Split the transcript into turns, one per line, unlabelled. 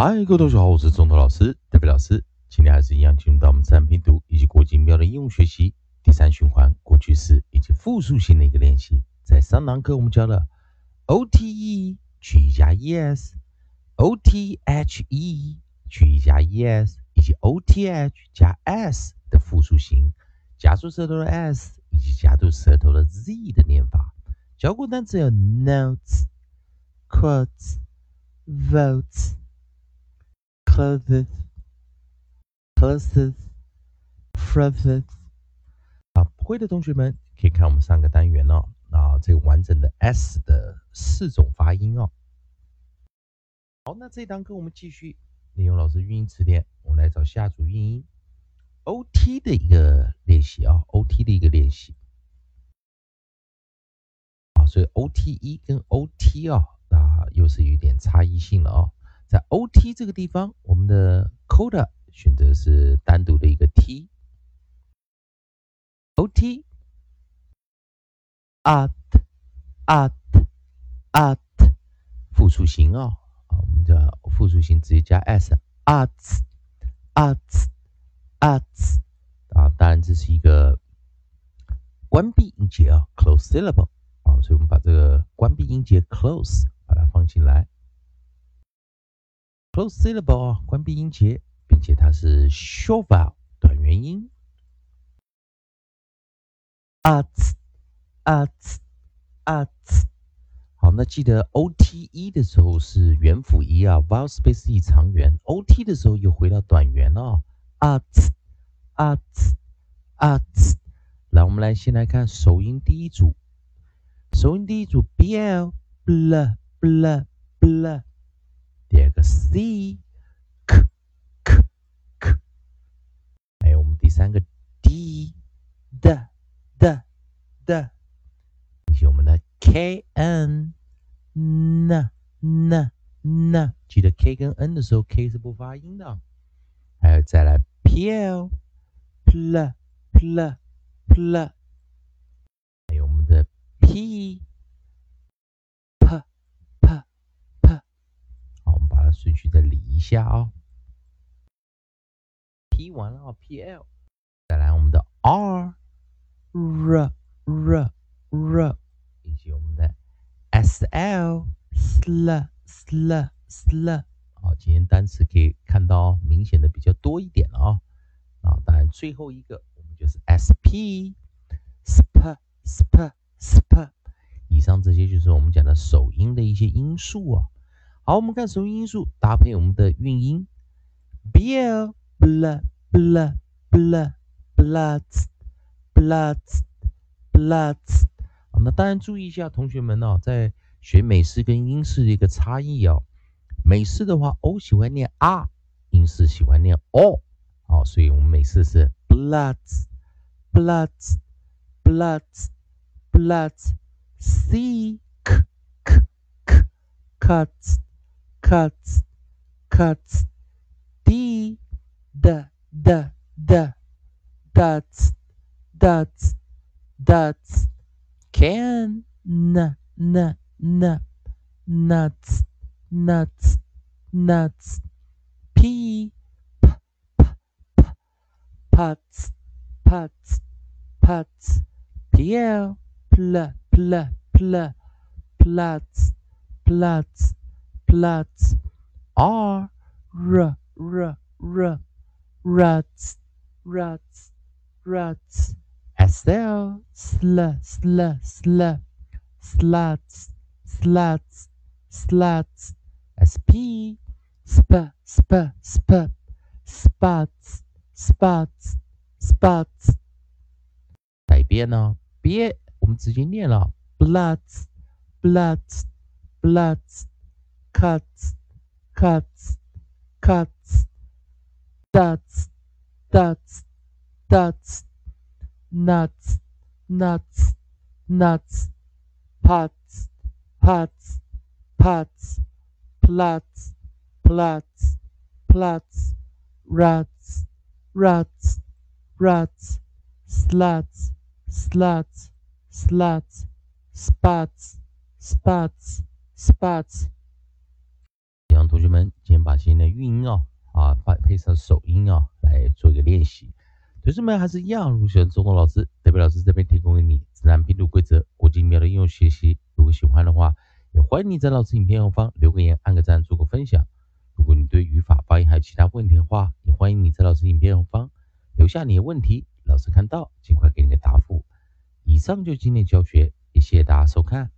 嗨，各位同学好，我是中头老师，代表老师。今天还是一样进入到我们自然拼读以及国际音标的应用学习第三循环过去式以及复数型的一个练习。在上堂课我们教了 O T E 去 E 加 E S，O T H E 去 E 加 E S，以及 O T H 加 S 的复数型，夹住舌头的 S 以及夹住舌头的 Z 的念法。教过单词有 notes、quotes、votes。Clothes, clothes, phrases。啊，不会的同学们可以看我们上个单元哦，啊，这个完整的 S 的四种发音哦。好，那这一堂课我们继续利用老师语音词典，我们来找下组韵音 OT 的一个练习啊，OT 的一个练习。啊，所以 OTE 跟 OT 啊，啊，又是有点差异性了啊。在 O T 这个地方，我们的 coda 选择是单独的一个 T。o t，at，at，at，复数形啊，啊，我们叫复数形直接加 s。at，at，at，啊，当然这是一个关闭音节啊，close syllable 啊，所以我们把这个关闭音节 close 把它放进来。Close syllable 啊，关闭音节，并且它是 short vowel 短元音。arts arts arts 好，那记得 o t e 的时候是元辅一啊，vowel space e 长元，o t 的时候又回到短元哦。arts arts arts 来，我们来先来看首音第一组，首音第一组 bl bl bl bl。第二个 c k k k，还有我们第三个 d d d d，以及我们的 k n n n n，记得 k 跟 n 的时候 k 是不发音的。还有再来 p l pl pl pl，还有我们的 p。顺序再理一下啊、哦、，P 完了啊，P L，再来我们的 R R R R，以及我们的 S L SL SL SL，好，今天单词可以看到明显的比较多一点了啊，啊，当然最后一个我们就是 S P SP SP SP，以上这些就是我们讲的首音的一些音素啊。好，我们看首音因素搭配我们的韵音，bl bl bl bl bloods bloods bloods。好，那当然注意一下，同学们呢，在学美式跟英式的一个差异哦。美式的话，o 喜欢念 r，英式喜欢念 o。好，所以我们美式是 bloods bloods bloods bloods c k k k cuts cuts, cuts, d, d, d, d, dots, dots, dots, can, n, n, n, nuts, nuts, nuts, p, p, p, p, pots, pots, pots, pl, pl, pl, pl, plots, plots, plots R R R R ruts ruts ruts SL sl sl sl sluts sluts sluts SP sp sp sp spots spots spots 改变呢？别，我们直接念了 bloods bloods bloods Cuts, cuts, cuts, dots, dots, dots, nuts, nuts, nuts, pots, pots, pots, plots, plots, plots, rats, rats, ruts, sluts, sluts, sluts, spots, spots, spots. 同学们，今天把今天的语音啊啊，配配上手音啊，来做一个练习。同学们还是一样，如果喜欢周东老师，代表老师这边提供给你自然拼读规则、国际音标的应用学习。如果喜欢的话，也欢迎你在老师影片后方留个言、按个赞、做个分享。如果你对语法、发音还有其他问题的话，也欢迎你在老师影片后方留下你的问题，老师看到尽快给你个答复。以上就是今天教学，也谢谢大家收看。